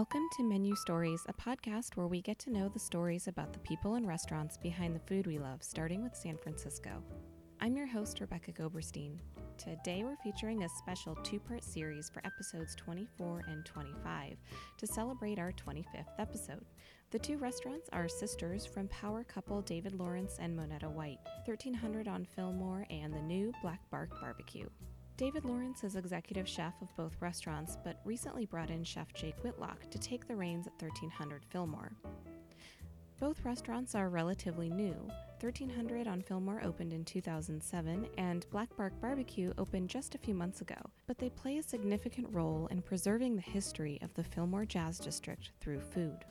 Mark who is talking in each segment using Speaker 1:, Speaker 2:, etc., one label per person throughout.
Speaker 1: Welcome to Menu Stories, a podcast where we get to know the stories about the people and restaurants behind the food we love, starting with San Francisco. I'm your host, Rebecca Goberstein. Today we're featuring a special two part series for episodes 24 and 25 to celebrate our 25th episode. The two restaurants are sisters from power couple David Lawrence and Monetta White, 1300 on Fillmore and the new Black Bark Barbecue. David Lawrence is executive chef of both restaurants, but recently brought in chef Jake Whitlock to take the reins at 1300 Fillmore. Both restaurants are relatively new. 1300 on Fillmore opened in 2007, and Black Bark Barbecue opened just a few months ago, but they play a significant role in preserving the history of the Fillmore Jazz District through food.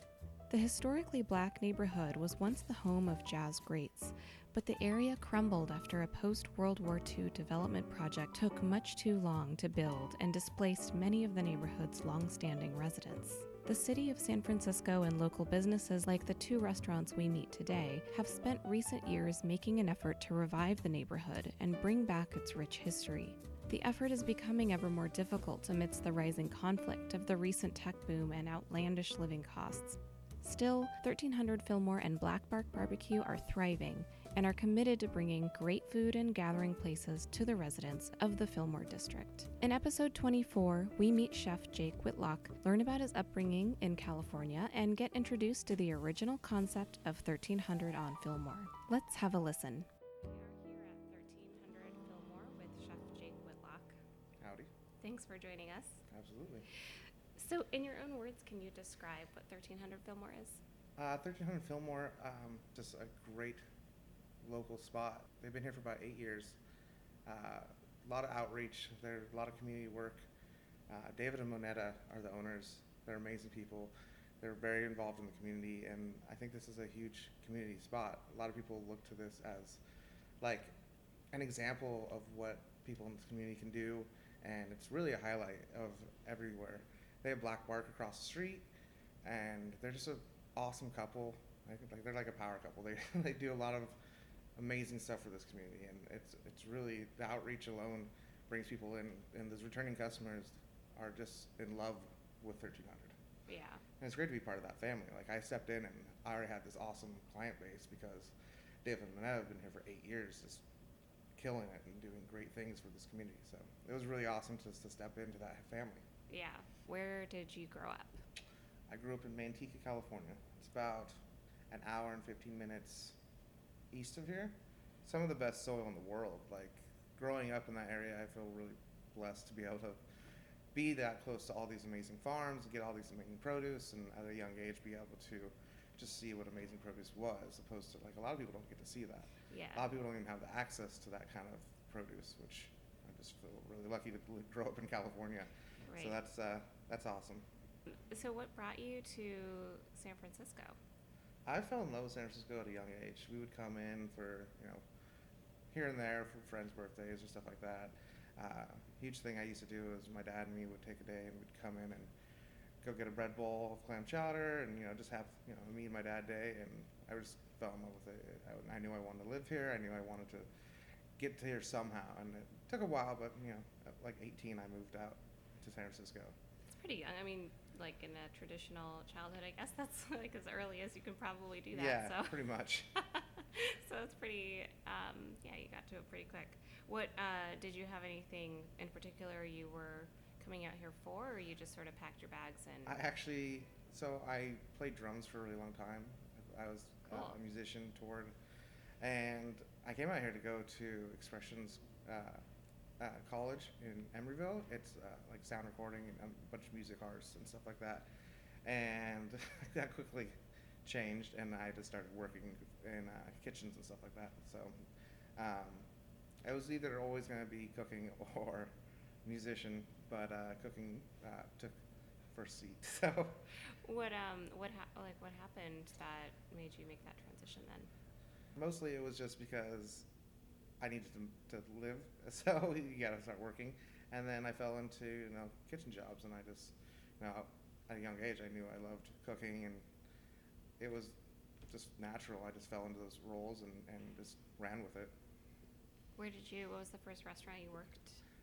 Speaker 1: The historically black neighborhood was once the home of jazz greats, but the area crumbled after a post World War II development project took much too long to build and displaced many of the neighborhood's long standing residents. The city of San Francisco and local businesses like the two restaurants we meet today have spent recent years making an effort to revive the neighborhood and bring back its rich history. The effort is becoming ever more difficult amidst the rising conflict of the recent tech boom and outlandish living costs. Still, 1300 Fillmore and Black Bark Barbecue are thriving and are committed to bringing great food and gathering places to the residents of the Fillmore district. In episode 24, we meet chef Jake Whitlock, learn about his upbringing in California, and get introduced to the original concept of 1300 on Fillmore. Let's have a listen. We are here at 1300 Fillmore with chef Jake Whitlock.
Speaker 2: Howdy.
Speaker 1: Thanks for joining us.
Speaker 2: Absolutely.
Speaker 1: So, in your own words, can you describe what 1300 Fillmore is?
Speaker 2: Uh, 1300 Fillmore, um, just a great local spot. They've been here for about eight years. Uh, a lot of outreach. There's a lot of community work. Uh, David and Monetta are the owners. They're amazing people. They're very involved in the community, and I think this is a huge community spot. A lot of people look to this as like an example of what people in the community can do, and it's really a highlight of everywhere. They have Black Bark across the street, and they're just an awesome couple. Like they're like a power couple. They they do a lot of amazing stuff for this community, and it's it's really the outreach alone brings people in, and those returning customers are just in love with 1300.
Speaker 1: Yeah.
Speaker 2: And it's great to be part of that family. Like I stepped in and I already had this awesome client base because Dave and Monetta have been here for eight years, just killing it and doing great things for this community. So it was really awesome just to step into that family.
Speaker 1: Yeah. Where did you grow up?
Speaker 2: I grew up in Manteca, California. It's about an hour and 15 minutes east of here. Some of the best soil in the world. Like growing up in that area, I feel really blessed to be able to be that close to all these amazing farms, and get all these amazing produce, and at a young age be able to just see what amazing produce was, opposed to like a lot of people don't get to see that.
Speaker 1: Yeah.
Speaker 2: A lot of people don't even have the access to that kind of produce, which I just feel really lucky to grow up in California.
Speaker 1: Right.
Speaker 2: So that's uh, that's awesome.
Speaker 1: So, what brought you to San Francisco?
Speaker 2: I fell in love with San Francisco at a young age. We would come in for you know here and there for friends' birthdays or stuff like that. Uh, huge thing I used to do is my dad and me would take a day and we'd come in and go get a bread bowl of clam chowder and you know just have you know me and my dad day and I just fell in love with it. I, I knew I wanted to live here. I knew I wanted to get to here somehow and it took a while, but you know at like 18 I moved out to San Francisco.
Speaker 1: It's pretty young. I mean, like in a traditional childhood, I guess that's like as early as you can probably do that.
Speaker 2: yeah,
Speaker 1: so.
Speaker 2: pretty much.
Speaker 1: so it's pretty. Um, yeah, you got to it pretty quick. What uh, did you have anything in particular you were coming out here for, or you just sort of packed your bags and?
Speaker 2: I actually, so I played drums for a really long time. I was uh, a musician, toured, and I came out here to go to Expressions uh, uh, College in Emeryville. It's uh, like sound recording and a bunch of music artists and stuff like that. And that quickly changed, and I just started working in uh, kitchens and stuff like that. So um, I was either always going to be cooking or musician, but uh, cooking uh, took first seat. So
Speaker 1: What um what ha- like what happened that made you make that transition then?
Speaker 2: mostly it was just because I needed to, to live, so you got to start working. And then I fell into you know kitchen jobs, and I just you know at a young age I knew I loved cooking, and it was just natural. I just fell into those roles and, and just ran with it.
Speaker 1: Where did you? What was the first restaurant you worked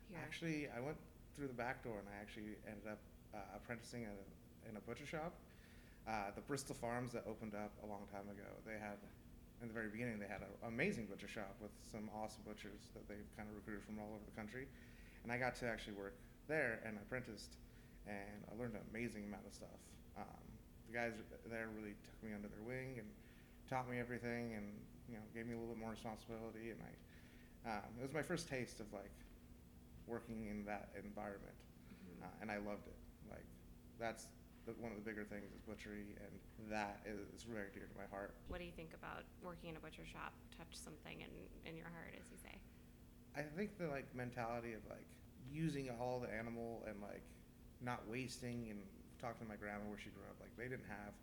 Speaker 1: here?
Speaker 2: Actually, I went through the back door, and I actually ended up uh, apprenticing at a, in a butcher shop. Uh, the Bristol Farms that opened up a long time ago, they had, in the very beginning, they had an amazing butcher shop with some awesome butchers that they've kind of recruited from all over the country. And I got to actually work there and I apprenticed, and I learned an amazing amount of stuff. Um, the guys there really took me under their wing and taught me everything, and you know, gave me a little bit more responsibility. And I, um, it was my first taste of like working in that environment,
Speaker 1: Mhm.
Speaker 2: uh, and I loved it. Like that's the, one of the bigger things is butchery, and that is, very dear to my heart.
Speaker 1: What do you think about working in a butcher shop? Touch something in, in your heart, as you say.
Speaker 2: I think the like mentality of like using all the animal and like not wasting and talking to my grandma where she grew up, like they didn't have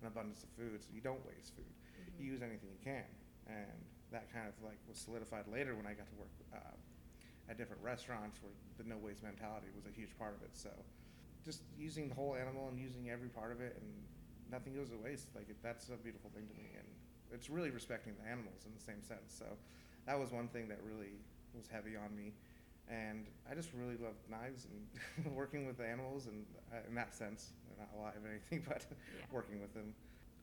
Speaker 2: an abundance of food, so you don't waste food.
Speaker 1: Mhm.
Speaker 2: You use anything you can, and that kind of like was solidified later when I got to work uh, at different restaurants where the no waste mentality was a huge part of it. So just using the whole animal and using every part of it and nothing goes to waste, like it, that's a beautiful thing to me, and it's really respecting the animals in the same sense. So that was one thing that really was heavy on me. And I just really love knives and working with the animals, and uh, in that sense, they're not alive or anything, but
Speaker 1: Yeah.
Speaker 2: working with them.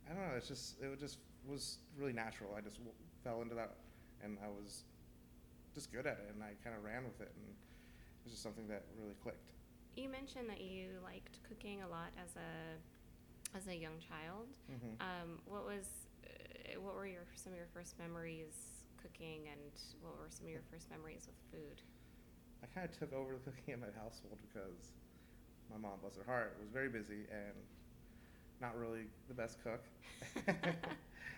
Speaker 2: I don't know. It's just it just was really natural. I just w- fell into that, and I was just good at it, and I kind of ran with it, and it was just something that really clicked.
Speaker 1: You mentioned that you liked cooking a lot as a as a young child.
Speaker 2: hmm
Speaker 1: Um, what was uh, what were your some of your first memories cooking, and what were some of your first memories with food?
Speaker 2: I kind of took over the cooking in my household because my mom, bless her heart, was very busy and not really the best cook.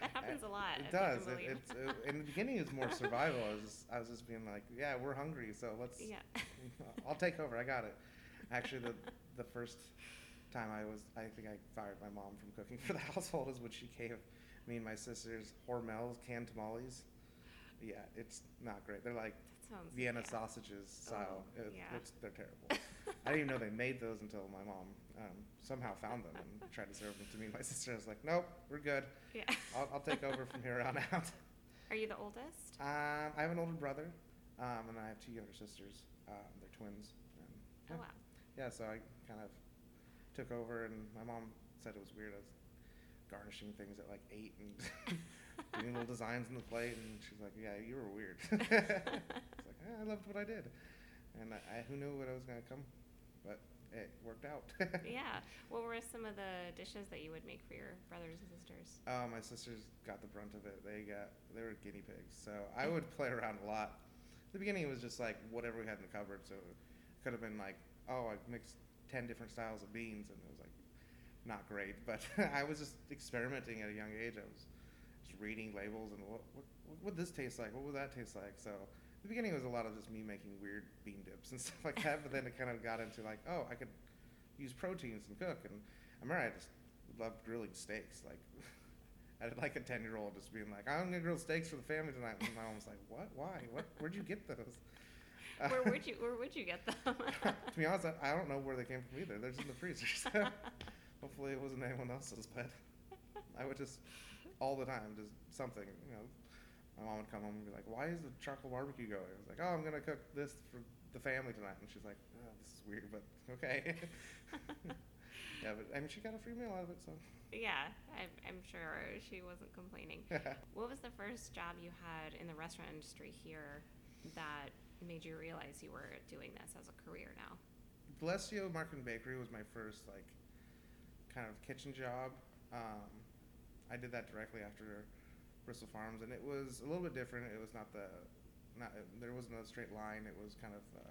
Speaker 1: That happens a lot,
Speaker 2: It
Speaker 1: if you can
Speaker 2: does. It, it's it, in the beginning, it was more survival. I was just, I was just being like, yeah, we're hungry, so let's.
Speaker 1: Yeah.
Speaker 2: I'll take over. I got it. Actually, the the first time I was, I think I fired my mom from cooking for the household is when she gave me and my sisters Hormel's canned tamales. Yeah, it's not great. They're like Vienna
Speaker 1: yeah.
Speaker 2: sausages style.
Speaker 1: Oh,
Speaker 2: It-
Speaker 1: yeah.
Speaker 2: it's, they're terrible. I didn't even know they made those until my mom um, somehow found them and tried to serve them to me and my sister. I was like, nope, we're good.
Speaker 1: Yeah.
Speaker 2: I'll, I'll take over from here on out.
Speaker 1: Are you the oldest?
Speaker 2: Um, I have an older brother, um, and I have two younger sisters. Um, they're twins. And, yeah.
Speaker 1: Oh wow.
Speaker 2: Yeah, so I kind of took over, and my mom said it was weird. I was garnishing things at like eight and doing little designs on the plate, and she's like, "Yeah, you were weird." it's like "Eh, I loved what I did, and I, I who knew what I was gonna come, but it worked out.
Speaker 1: yeah. What were some of the dishes that you would make for your brothers and sisters?
Speaker 2: Uh, my sisters got the brunt of it. They got they were guinea pigs, so I would play around a lot. the beginning, it was just like whatever we had in the cupboard. So it could have been like, oh, I mixed ten different styles of beans, and it was like not great. But I was just experimenting at a young age. I was just reading labels and what what what would this taste like? What would that taste like? So the beginning was a lot of just me making weird bean dips and stuff like that. But then it kind of got into like, oh, I could use proteins and cook. And I remember I just loved grilling steaks. Like I had like a ten year old just being like, I'm gonna grill steaks for the family tonight. And my mom was like, What? Why? What? Where'd you get those?
Speaker 1: Where would you Where would you get them?
Speaker 2: to be honest, I, I don't know where they came from either. They're just in the freezer. So hopefully it wasn't anyone else's, but I would just all the time just something. You know, my mom would come home and be like, "Why is the charcoal barbecue going?" I was like, "Oh, I'm gonna cook this for the family tonight," and she's like, oh, "This is weird, but okay." yeah, but I mean, she got a free meal out of it, so.
Speaker 1: yeah, I'm, I'm sure she wasn't complaining. What was the first job you had in the restaurant industry here that made you realize you were doing this as a career now?
Speaker 2: Delessio Market and Bakery was my first like kind of kitchen job. Um, I did that directly after Bristol Farms, and it was a little bit different. It was not the not there wasn't a straight line. It was kind of uh,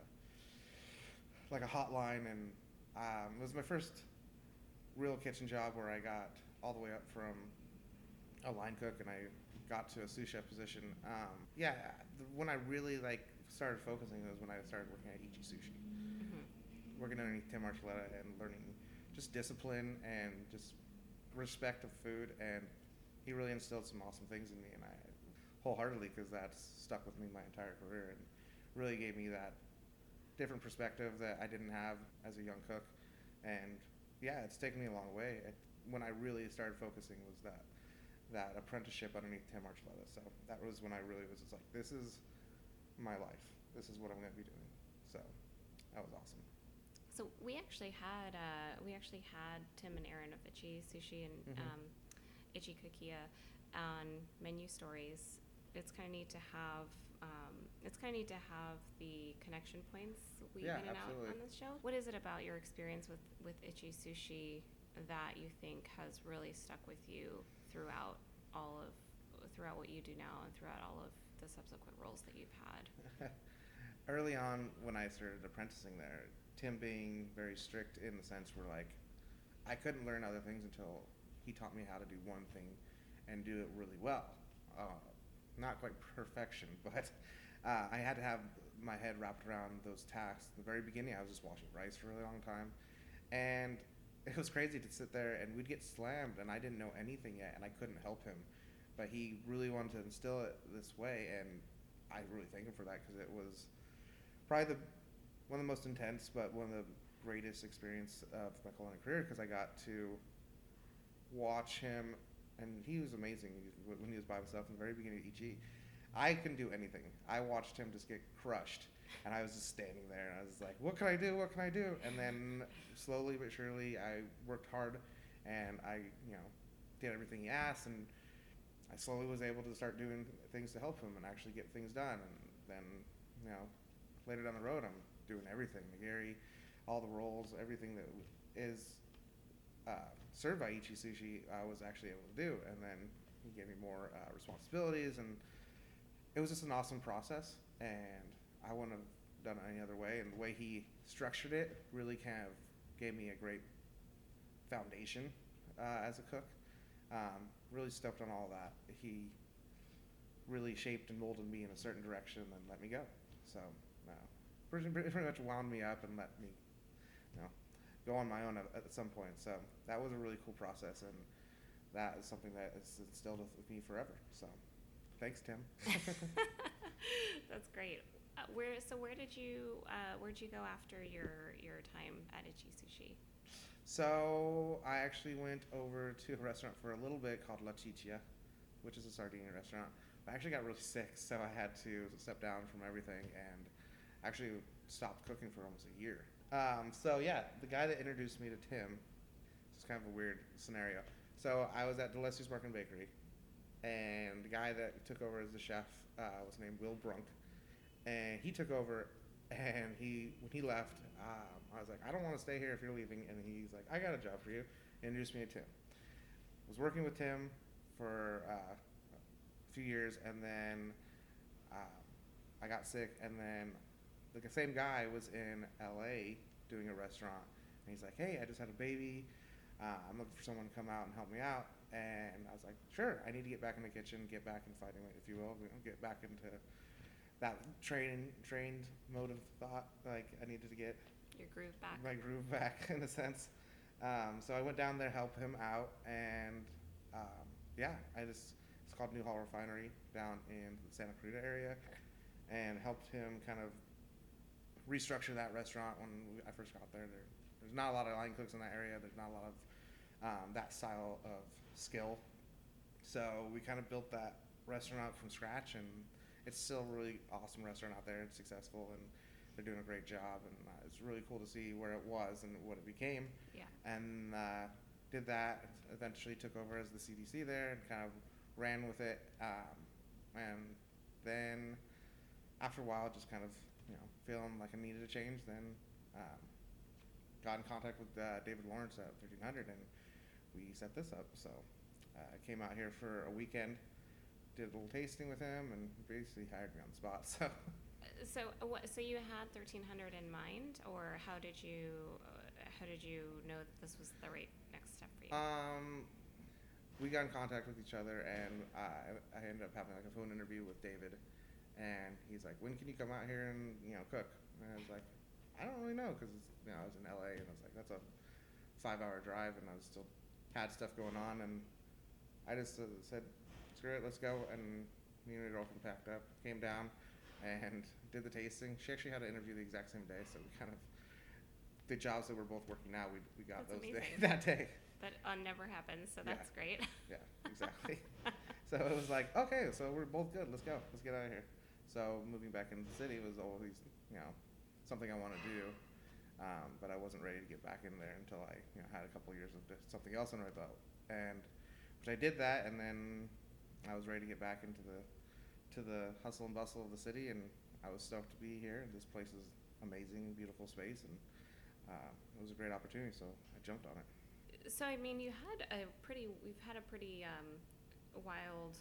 Speaker 2: like a hot line, and um, it was my first real kitchen job where I got all the way up from a line cook, and I got to a sous chef position. Um, yeah, when I really like started focusing was when I started working at Ichi Sushi
Speaker 1: hmm
Speaker 2: working underneath Tim Archuleta and learning just discipline and just respect of food. And he really instilled some awesome things in me, and I wholeheartedly because that's stuck with me my entire career and really gave me that different perspective that I didn't have as a young cook. And yeah, it's taken me a long way. It, when I really started focusing was that that apprenticeship underneath Tim Archuleta. So that was when I really was just like, this is my life. This is what I'm going to be doing. So that was awesome.
Speaker 1: So, we actually had uh, we actually had Tim and Erin of Ichi Sushi and
Speaker 2: Mhm.
Speaker 1: um, Itchy Cookia on menu stories. It's kind of neat to have. Um, it's kind of neat to have the connection points weave
Speaker 2: Yeah,
Speaker 1: in and out on this show. What is it about your experience with with Ichi Sushi that you think has really stuck with you throughout all of throughout what you do now and throughout all of the subsequent roles that you've had?
Speaker 2: Early on, when I started apprenticing there, Tim being very strict in the sense where like I couldn't learn other things until he taught me how to do one thing and do it really well. Uh, not quite perfection, but uh, I had to have my head wrapped around those tasks. the very beginning, I was just washing rice for a really long time, and it was crazy to sit there and we'd get slammed, and I didn't know anything yet, and I couldn't help him. But he really wanted to instill it this way, and I really thank him for that because it was probably the one of the most intense, but one of the greatest experience of my culinary career because I got to watch him, and he was amazing when he was by himself in the very beginning of Ichi. I couldn't do anything. I watched him just get crushed, and I was just standing there, and I was like, "What can I do? What can I do?" And then slowly but surely, I worked hard, and I, you know, did everything he asked, and I slowly was able to start doing things to help him and actually get things done. And then, you know, later down the road, I'm doing everything. Nigiri, all the rolls, everything that is uh, served by Ichi Sushi, I was actually able to do. And then he gave me more uh, responsibilities, and it was just an awesome process. And I wouldn't have done it any other way. And the way he structured it really kind of gave me a great foundation uh, as a cook. Um, really stepped on all that. He really shaped and molded me in a certain direction and let me go. So, uh, pretty, pretty much wound me up and let me, you know, go on my own at, at some point. So that was a really cool process, and that is something that is instilled with me forever. So, thanks, Tim.
Speaker 1: That's great. Uh, where so where did you uh, where did you go after your your time at Ichi Sushi?
Speaker 2: So I actually went over to a restaurant for a little bit called La Ciccia, which is a Sardinia restaurant. I actually got really sick, so I had to step down from everything and actually stopped cooking for almost a year. Um, so yeah, the guy that introduced me to Tim, it's kind of a weird scenario. So I was at Delessio's Barkin Bakery, and the guy that took over as the chef uh, was named Will Brunk, and he took over, and he when he left, um, I was like, I don't want to stay here if you're leaving, and he's like, I got a job for you, and introduced me to Tim. Was working with Tim for uh, a few years, and then um, I got sick, and then the same guy was in LA doing a restaurant, and he's like, Hey, I just had a baby. Uh, I'm looking for someone to come out and help me out. And I was like, Sure, I need to get back in the kitchen, get back in fighting, if you will, get back into that train trained mode of thought. Like I needed to get
Speaker 1: Your groove back.
Speaker 2: my groove back in a sense. Um, so I went down there, help him out, and um, yeah, I just it's called Newhall Refinery down in the Santa Clarita area, and helped him kind of restructure that restaurant when we, I first got there. there. There's not a lot of line cooks in that area. There's not a lot of um, that style of skill. So we kind of built that restaurant from scratch, and it's still a really awesome restaurant out there. It's successful, and they're doing a great job. And uh, it's really cool to see where it was and what it became.
Speaker 1: Yeah.
Speaker 2: And uh, did that. Eventually took over as the CDC there and kind of ran with it. Um, and then after a while, just kind of you know feeling like I needed a change. Then um, got in contact with uh, David Lawrence at 1300, and we set this up. So uh, I came out here for a weekend, did a little tasting with him, and basically hired me on the spot. So
Speaker 1: So what? So you had thirteen hundred in mind, or how did you uh, how did you know that this was the right next step for you?
Speaker 2: Um, we got in contact with each other, and I, I ended up having like a phone interview with David, and he's like, "When can you come out here and you know cook?" And I was like, "I don't really know," because you know I was in LA, and I was like, "That's a five-hour drive," and I was still had stuff going on, and I just uh, said, "Screw it, let's go." And me and my girlfriend packed up, came down, and did the tasting. She actually had an interview the exact same day, so we kind of the jobs that we're both working now, we, we got
Speaker 1: That's
Speaker 2: those day,
Speaker 1: amazing.
Speaker 2: that day.
Speaker 1: that uh, never happens, so
Speaker 2: Yeah.
Speaker 1: that's great.
Speaker 2: Yeah, exactly. so it was like, okay, so we're both good. Let's go. Let's get out of here. So moving back into the city was always, you know, something I wanted to do. Um, but I wasn't ready to get back in there until I you know had a couple years of just something else under my belt, and but I did that, and then I was ready to get back into the to the hustle and bustle of the city, and I was stoked to be here. This place is amazing, beautiful space, and uh, it was a great opportunity, so I jumped on it.
Speaker 1: So I mean, you had a pretty. We've had a pretty um, wild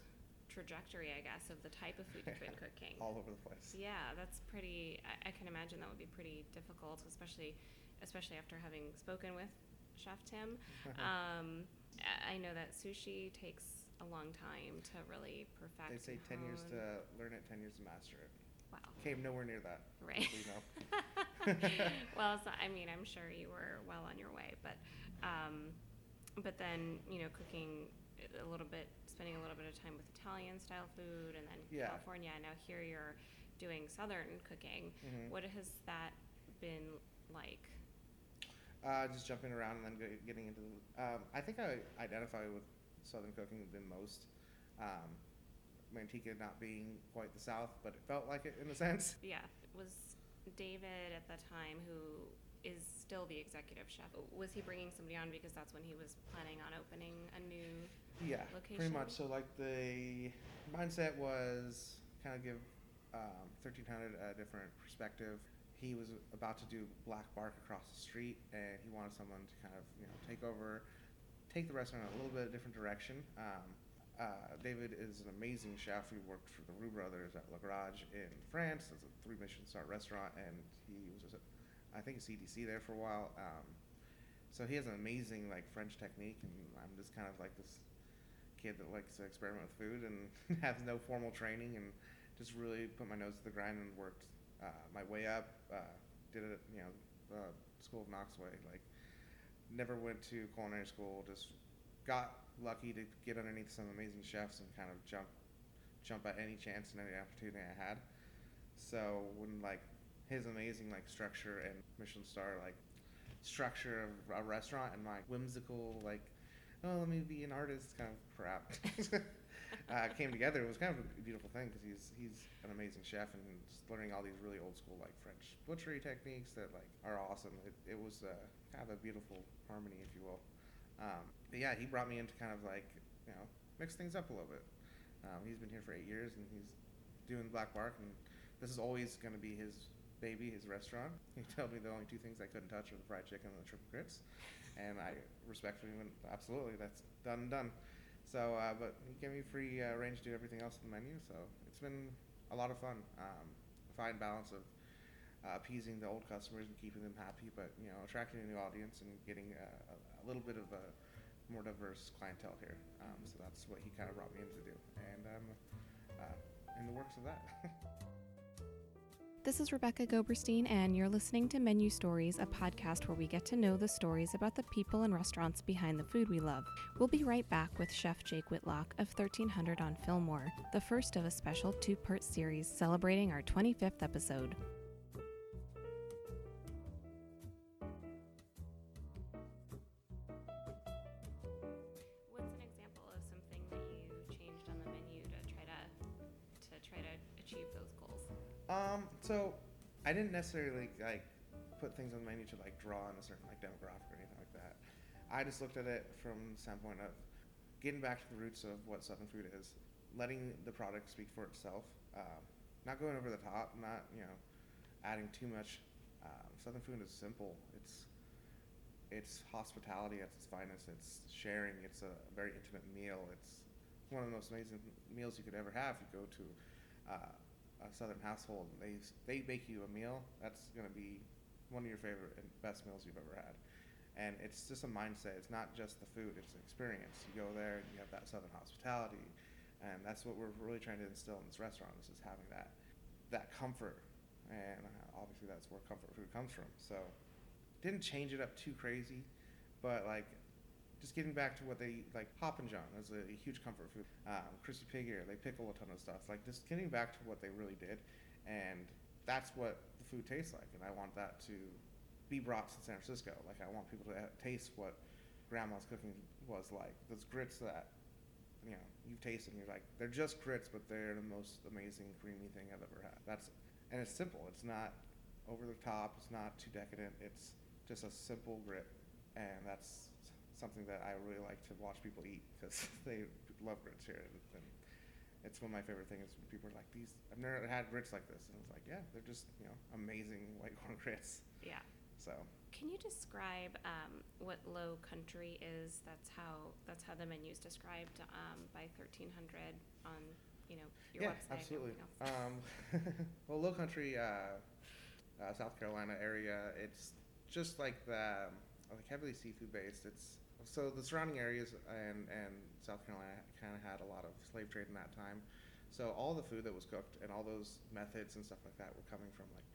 Speaker 1: trajectory, I guess, of the type of food you've been cooking.
Speaker 2: All over the place.
Speaker 1: Yeah, that's pretty. I, I can imagine that would be pretty difficult, especially, especially after having spoken with Chef Tim. um, I I know that sushi takes a long time to really perfect.
Speaker 2: They say
Speaker 1: and
Speaker 2: ten years
Speaker 1: hone.
Speaker 2: to learn it, ten years to master it.
Speaker 1: Wow.
Speaker 2: Came nowhere near that.
Speaker 1: Right.
Speaker 2: know.
Speaker 1: well, so, I mean, I'm sure you were well on your way, but, um, but then you know, cooking a little bit, spending a little bit of time with Italian style food, and then
Speaker 2: Yeah.
Speaker 1: California. And now here you're doing Southern cooking.
Speaker 2: Mhm.
Speaker 1: What has that been like?
Speaker 2: Uh, just jumping around and then getting into. The, um, I think I identify with Southern cooking the most. Um, Manteca not being quite the South, but it felt like it in a sense.
Speaker 1: Yeah, it was David at the time who is still the executive chef? Was he bringing somebody on because that's when he was planning on opening a new?
Speaker 2: Yeah, pretty
Speaker 1: Location?
Speaker 2: much. So like the mindset was kind of give um, 1300 a different perspective. He was about to do Black Bark across the street, and he wanted someone to kind of you know take over, take the restaurant a little bit a different direction. Um, uh, David is an amazing chef. He worked for the Roux Brothers at Le Gavroche in France. It's a three Michelin star restaurant, and he was, a, I think, a CDC there for a while. Um, so he has an amazing like French technique, and I'm just kind of like this kid that likes to experiment with food and has no formal training, and just really put my nose to the grind and worked uh, my way up. Uh, did it, you know, uh, School of Knoxway. Like, never went to culinary school. Just got lucky to get underneath some amazing chefs and kind of jump, jump at any chance and any opportunity I had. So when like his amazing like structure and Michelin star like structure of a restaurant and my whimsical like oh let me be an artist kind of crap uh, came together. It was kind of a beautiful thing because he's he's an amazing chef and just learning all these really old school like French butchery techniques that like are awesome. It, it was uh, kind of a beautiful harmony, if you will. Um, but yeah, he brought me in to kind of like you know mix things up a little bit. Um, he's been here for eight years and he's doing Black Bark, and this is always going to be his baby, his restaurant. He told me the only two things I couldn't touch were the fried chicken and the triple grits, and I respectfully went, absolutely, that's done and done. So, uh, but he gave me free uh, range to do everything else on the menu, so it's been a lot of fun. Um, fine balance of uh, appeasing the old customers and keeping them happy, but you know, attracting a new audience and getting a, a little bit of a more diverse clientele here. Um, so that's what he kind of brought me in to do, and I'm uh, in the works of that.
Speaker 1: This is Rebecca Goberstein, and you're listening to Menu Stories, a podcast where we get to know the stories about the people and restaurants behind the food we love. We'll be right back with Chef Jake Whitlock of 1300 on Fillmore, the first of a special two part series celebrating our 25th episode.
Speaker 2: I didn't necessarily like put things on the menu to like draw on a certain like demographic or anything like that. I just looked at it from the standpoint of getting back to the roots of what Southern food is, letting the product speak for itself, um, not going over the top, not you know adding too much. Um, Southern food is simple. It's it's hospitality at its finest. It's sharing. It's a very intimate meal. It's one of the most amazing meals you could ever have. If you go to uh, a southern household, and they they bake you a meal. That's gonna be one of your favorite and best meals you've ever had. And it's just a mindset. It's not just the food. It's an experience. You go there and you have that southern hospitality, and that's what we're really trying to instill in this restaurant. Is just having that that comfort, and uh, obviously that's where comfort food comes from. So didn't change it up too crazy, but like just getting back to what they like Hoppin' John is a, huge comfort food. Um, crispy pig they pickle a ton of stuff. Like just getting back to what they really did, and that's what the food tastes like. And I want that to be brought to San Francisco. Like I want people to taste what grandma's cooking was like. Those grits that you know you've tasted, and you're like they're just grits, but they're the most amazing creamy thing I've ever had. That's and it's simple. It's not over the top. It's not too decadent. It's just a simple grit, and that's something that I really like to watch people eat because they love grits here. And, and it's one of my favorite things when people are like, "These I've never had grits like this," and it's like, "Yeah, they're just you know amazing whitecorn grits."
Speaker 1: Yeah.
Speaker 2: So
Speaker 1: Can you describe um, what Low Country is? That's how that's how the menu's described um, by thirteen hundred on you know your
Speaker 2: yeah,
Speaker 1: website.
Speaker 2: absolutely. Um, well, Low Country, uh, uh, South Carolina area, it's just like the like heavily seafood based. It's so the surrounding areas and and South Carolina kind of had a lot of slave trade in that time. So all the food that was cooked and all those methods and stuff like that were coming from like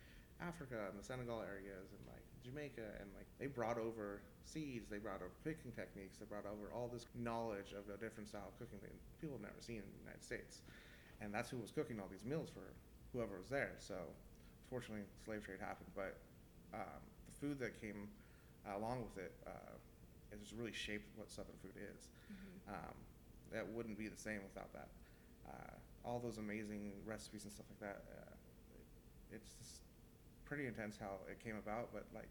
Speaker 2: Africa and the Senegal areas and like Jamaica and like they brought over seeds, they brought over picking techniques, they brought over all this knowledge of a different style of cooking that people have never seen in the United States and that's who was cooking all these meals for whoever was there. So, fortunately, slave trade happened, but um, the food that came along with it uh, it just really shaped what Southern food is.
Speaker 1: Mhm.
Speaker 2: Um, that wouldn't be the same without that. Uh, all those amazing recipes and stuff like that. Uh, it's just pretty intense how it came about, but like,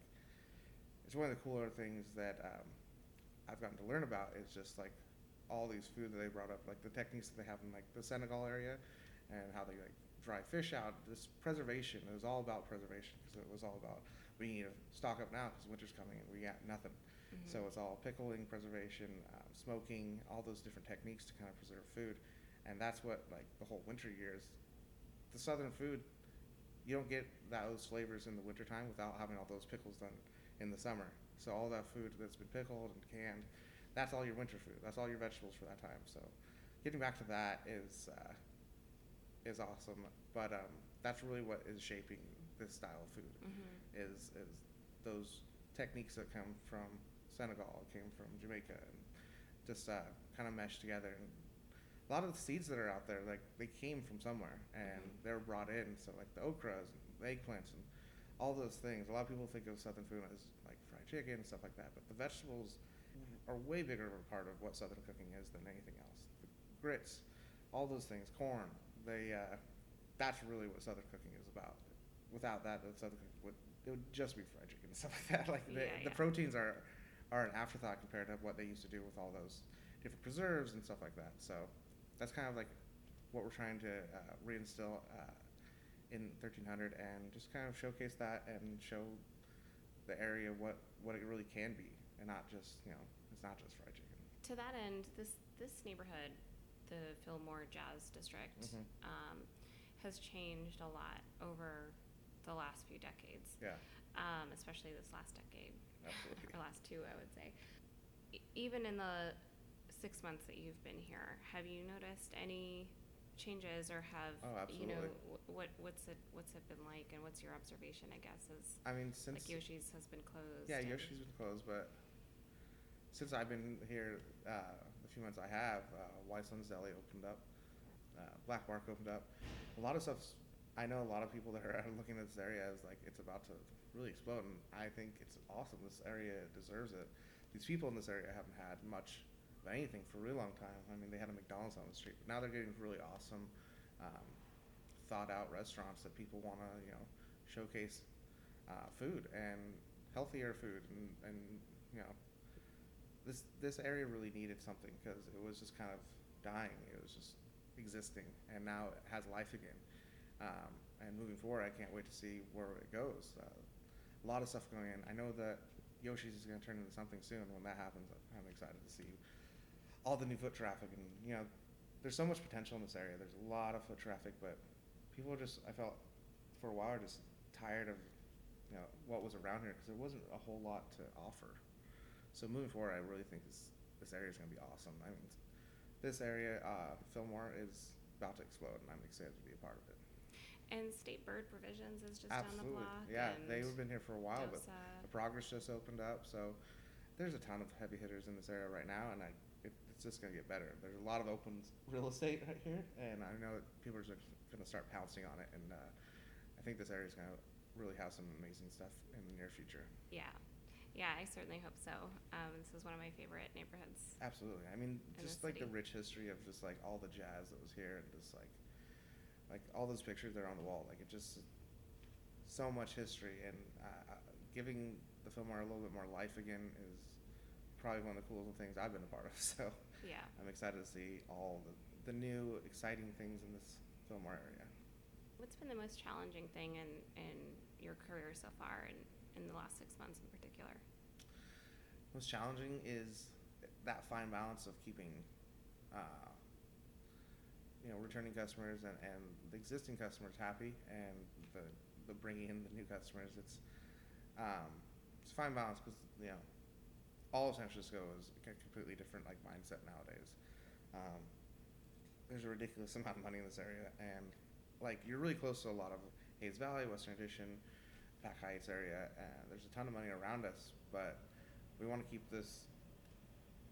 Speaker 2: it's one of the cooler things that um, I've gotten to learn about is just like all these food that they brought up, like the techniques that they have in like the Senegal area, and how they like dry fish out. This preservation it was all about preservation because it was all about we need to stock up now because winter's coming and we got nothing.
Speaker 1: Mhm.
Speaker 2: So it's all pickling, preservation, um, smoking, all those different techniques to kind of preserve food, and that's what like the whole winter years. The southern food, you don't get those flavors in the wintertime without having all those pickles done in the summer. So all that food that's been pickled and canned, that's all your winter food. That's all your vegetables for that time. So getting back to that is uh, is awesome. But um, that's really what is shaping this style of food
Speaker 1: Mhm.
Speaker 2: is is those techniques that come from Senegal, came from Jamaica, and just uh, kind of meshed together. And a lot of the seeds that are out there, like they came from somewhere, and
Speaker 1: Mhm.
Speaker 2: they were brought in. So like the okras and the eggplants and all those things. A lot of people think of Southern food as like fried chicken and stuff like that, but the vegetables are way bigger of a part of what Southern cooking is than anything else. The grits, all those things, corn. They uh, that's really what Southern cooking is about. Without that, the Southern cooking would it would just be fried chicken and stuff like that. Like the,
Speaker 1: Yeah,
Speaker 2: the proteins are are an afterthought compared to what they used to do with all those different preserves and stuff like that. So that's kind of like what we're trying to uh, reinstill uh, in 1300 and just kind of showcase that and show the area what what it really can be and not just you know it's not just fried chicken.
Speaker 1: To that end, this this neighborhood, the Fillmore Jazz District,
Speaker 2: Mhm.
Speaker 1: um, has changed a lot over the last few decades,
Speaker 2: Yeah,
Speaker 1: um, especially this last decade,
Speaker 2: absolutely.
Speaker 1: or last two, I would say. E- even in the six months that you've been here, have you noticed any changes, or have
Speaker 2: Oh,
Speaker 1: you know wh- what what's it what's it been like, and what's your observation? I guess is
Speaker 2: I mean, since
Speaker 1: like Yoshi's has been closed.
Speaker 2: yeah, Yoshi's been closed, but since I've been here uh, the few months I have, uh, Weissland's Deli opened up, uh, Black Bark opened up. A lot of stuff's. I know a lot of people that are looking at this area as like it's about to really explode, and I think it's awesome. This area deserves it. These people in this area haven't had much of anything for a really long time. I mean, they had a McDonald's on the street, but now they're getting really awesome, um, thought out restaurants that people want to you know showcase uh, food and healthier food and, and you know this this area really needed something because it was just kind of dying. It was just existing, and now it has life again. Um, and moving forward, I can't wait to see where it goes. Uh, a lot of stuff going in. I know that Yoshi's is going to turn into something soon. When that happens, I'm excited to see all the new foot traffic and you know, there's so much potential in this area. There's a lot of foot traffic, but people are just I felt for a while just tired of you know what was around here because there wasn't a whole lot to offer. So moving forward, I really think this this area is going to be awesome. I mean, this area, uh, Fillmore, is about to explode, and I'm excited to be a part of it.
Speaker 1: And State Bird Provisions is just down the
Speaker 2: Absolutely,
Speaker 1: block.
Speaker 2: yeah.
Speaker 1: and
Speaker 2: They've been here for a while, but
Speaker 1: Dosa.
Speaker 2: the Progress just opened up, so there's a ton of heavy hitters in this area right now, and I it, it's just going to get better. There's a lot of open s- real estate right here, and I know that people are just going to start pouncing on it, and uh, I think this area is going to really have some amazing stuff in the near future.
Speaker 1: Yeah, yeah, I certainly hope so. Um, this is one of my favorite neighborhoods.
Speaker 2: Absolutely. I mean,
Speaker 1: the
Speaker 2: just like the
Speaker 1: city.
Speaker 2: rich history of just like all the jazz that was here, and just like, like all those pictures that are on the wall. Like it just so much history, and uh, giving the Fillmore a little bit more life again is probably one of the coolest things I've been a part of. So
Speaker 1: Yeah.
Speaker 2: I'm excited to see all the, the new exciting things in this Fillmore area.
Speaker 1: What's been the most challenging thing in, in your career so far and in the last six months in particular?
Speaker 2: Most challenging is that fine balance of keeping, uh, you know, returning customers and, and the existing customers happy and the, the bringing in the new customers. It's, um, it's a fine balance because, you know, all of San Francisco is a completely different like mindset nowadays. Um, there's a ridiculous amount of money in this area and like you're really close to a lot of Hayes Valley, Western Addition, Pac Heights area, there's a ton of money around us, but we want to keep this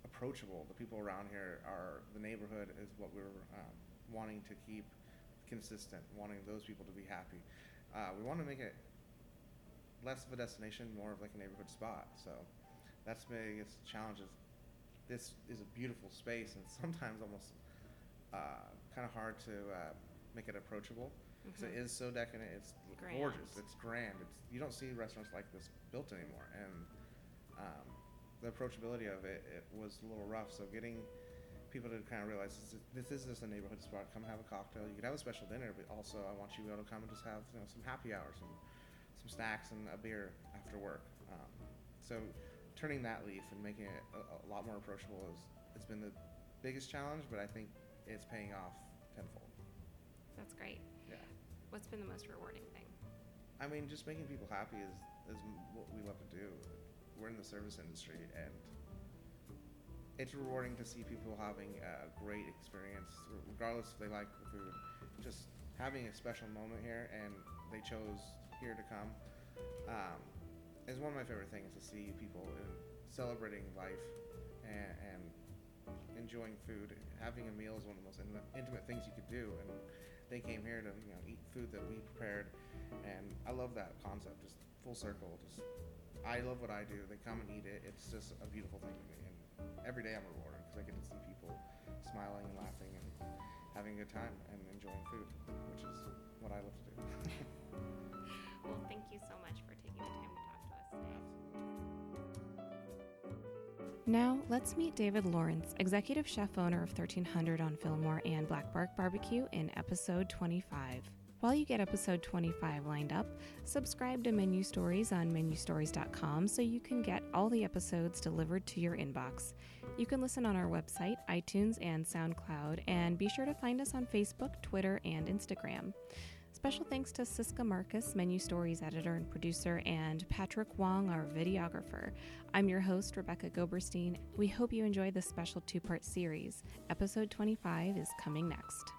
Speaker 2: approachable. The people around here are the neighborhood is what we're um, wanting to keep consistent, wanting those people to be happy. Uh, we want to make it less of a destination, more of like a neighborhood spot. So that's the biggest challenge. Is this is a beautiful space and sometimes almost uh, kind of hard to uh, make it approachable.
Speaker 1: Mhm.
Speaker 2: is so decadent. It's
Speaker 1: Grand.
Speaker 2: gorgeous. It's grand. It's you don't see restaurants like this built anymore, and um, the approachability of it, it was a little rough. So getting people to kind of realize this is, this is just a neighborhood spot. Come have a cocktail. You could have a special dinner, but also I want you to be able to come and just have you know some happy hours, some some snacks and a beer after work. Um, so turning that leaf and making it a, a lot more approachable is has been the biggest challenge, but I think it's paying off tenfold.
Speaker 1: That's great.
Speaker 2: Yeah.
Speaker 1: What's been the most rewarding thing?
Speaker 2: I mean, just making people happy is, is what we love to do. We're in the service industry, and it's rewarding to see people having a great experience, regardless if they like the food. Just having a special moment here, and they chose here to come, um, is one of my favorite things to see people celebrating life and, and enjoying food. Having a meal is one of the most intimate, things you could do, and they came here to you know eat food that we prepared, and I love that concept. Just full circle. Just I love what I do. They come and eat it. It's just a beautiful thing to me, every day I'm rewarded because I get to see people smiling and laughing and having a good time and enjoying food, which is what I love to do.
Speaker 1: Well, thank you so much for taking the time to talk to us today. Now, let's meet David Lawrence, executive chef owner of 1300 on Fillmore and Black Bark Barbecue, in episode 25. While you get episode 25 lined up, subscribe to Menu Stories on menustories.com so you can get all the episodes delivered to your inbox. You can listen on our website, iTunes, and SoundCloud, and be sure to find us on Facebook, Twitter, and Instagram. Special thanks to Siska Marcus, Menu Stories editor and producer, and Patrick Wong, our videographer. I'm your host, Rebecca Goberstein. We hope you enjoy this special two part series. Episode 25 is coming next.